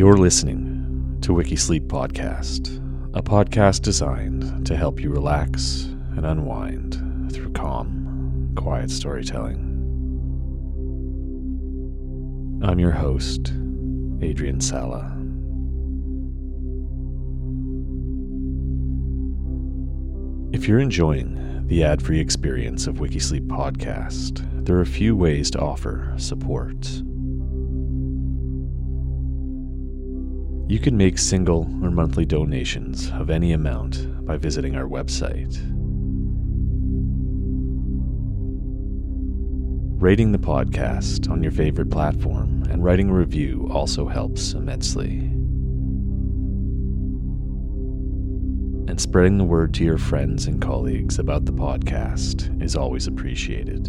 You're listening to Wikisleep Podcast, a podcast designed to help you relax and unwind through calm, quiet storytelling. I'm your host, Adrian Sala. If you're enjoying the ad free experience of Wikisleep Podcast, there are a few ways to offer support. You can make single or monthly donations of any amount by visiting our website. Rating the podcast on your favorite platform and writing a review also helps immensely. And spreading the word to your friends and colleagues about the podcast is always appreciated.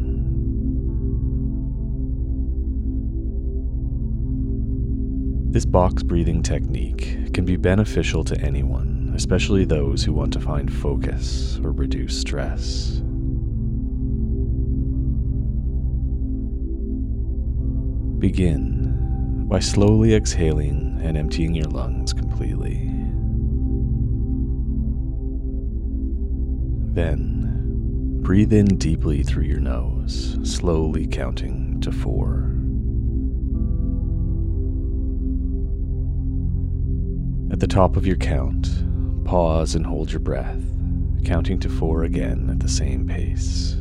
This box breathing technique can be beneficial to anyone, especially those who want to find focus or reduce stress. Begin by slowly exhaling and emptying your lungs completely. Then, breathe in deeply through your nose, slowly counting to four. The top of your count, pause and hold your breath, counting to four again at the same pace.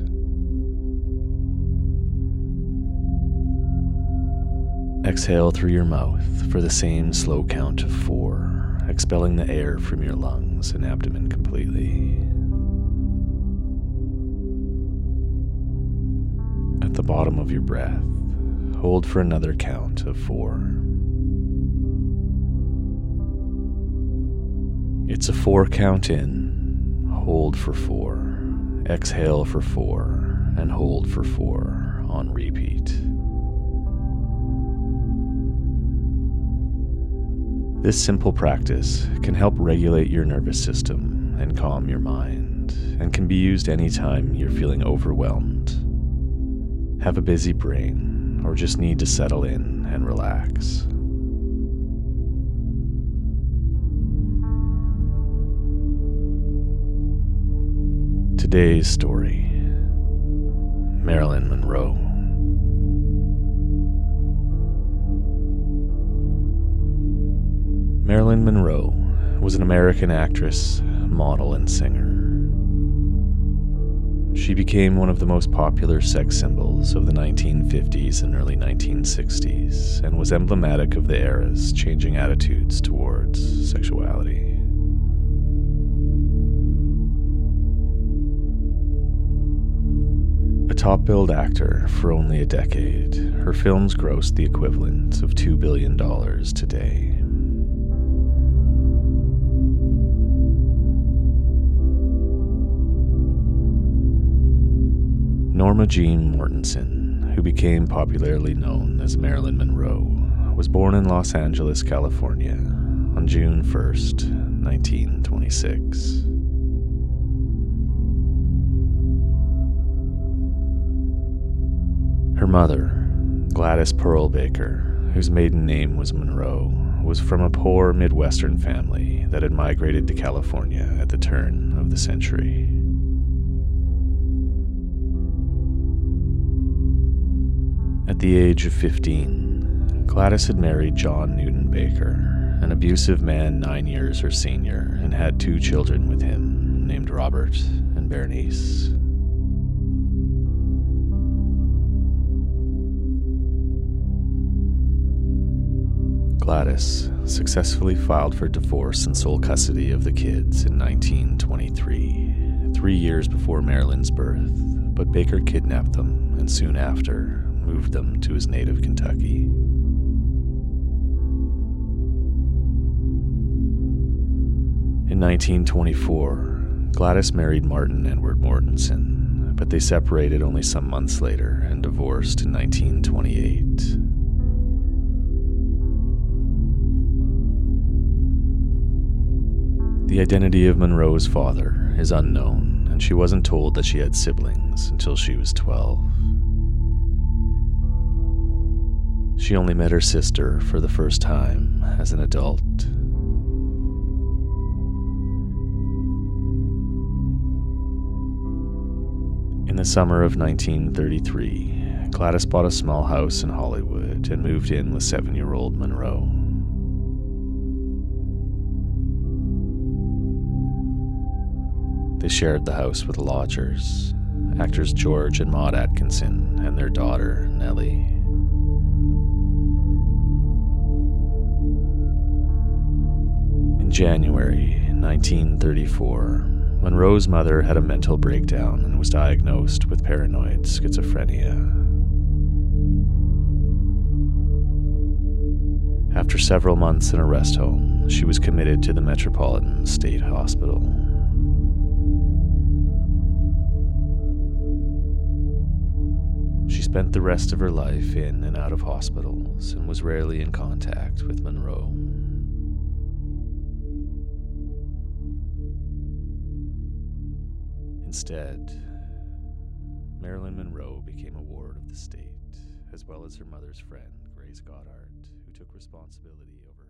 Exhale through your mouth for the same slow count of four, expelling the air from your lungs and abdomen completely. At the bottom of your breath, hold for another count of four. It's a four count in, hold for four, exhale for four, and hold for four on repeat. This simple practice can help regulate your nervous system and calm your mind, and can be used anytime you're feeling overwhelmed. have a busy brain, or just need to settle in and relax. Today's story Marilyn Monroe. Marilyn Monroe was an American actress, model, and singer. She became one of the most popular sex symbols of the 1950s and early 1960s and was emblematic of the era's changing attitudes towards sexuality. Top billed actor for only a decade, her films grossed the equivalent of $2 billion today. Norma Jean Mortensen, who became popularly known as Marilyn Monroe, was born in Los Angeles, California on June 1st, 1926. Mother, Gladys Pearl Baker, whose maiden name was Monroe, was from a poor Midwestern family that had migrated to California at the turn of the century. At the age of 15, Gladys had married John Newton Baker, an abusive man nine years her senior, and had two children with him named Robert and Bernice. Gladys successfully filed for divorce and sole custody of the kids in 1923, three years before Marilyn's birth, but Baker kidnapped them and soon after moved them to his native Kentucky. In 1924, Gladys married Martin Edward Mortensen, but they separated only some months later and divorced in 1928. The identity of Monroe's father is unknown, and she wasn't told that she had siblings until she was 12. She only met her sister for the first time as an adult. In the summer of 1933, Gladys bought a small house in Hollywood and moved in with seven year old Monroe. They shared the house with lodgers, actors George and Maud Atkinson, and their daughter, Nellie. In January 1934, Monroe's mother had a mental breakdown and was diagnosed with paranoid schizophrenia. After several months in a rest home, she was committed to the Metropolitan State Hospital. She spent the rest of her life in and out of hospitals and was rarely in contact with Monroe. Instead, Marilyn Monroe became a ward of the state, as well as her mother's friend, Grace Goddard, who took responsibility over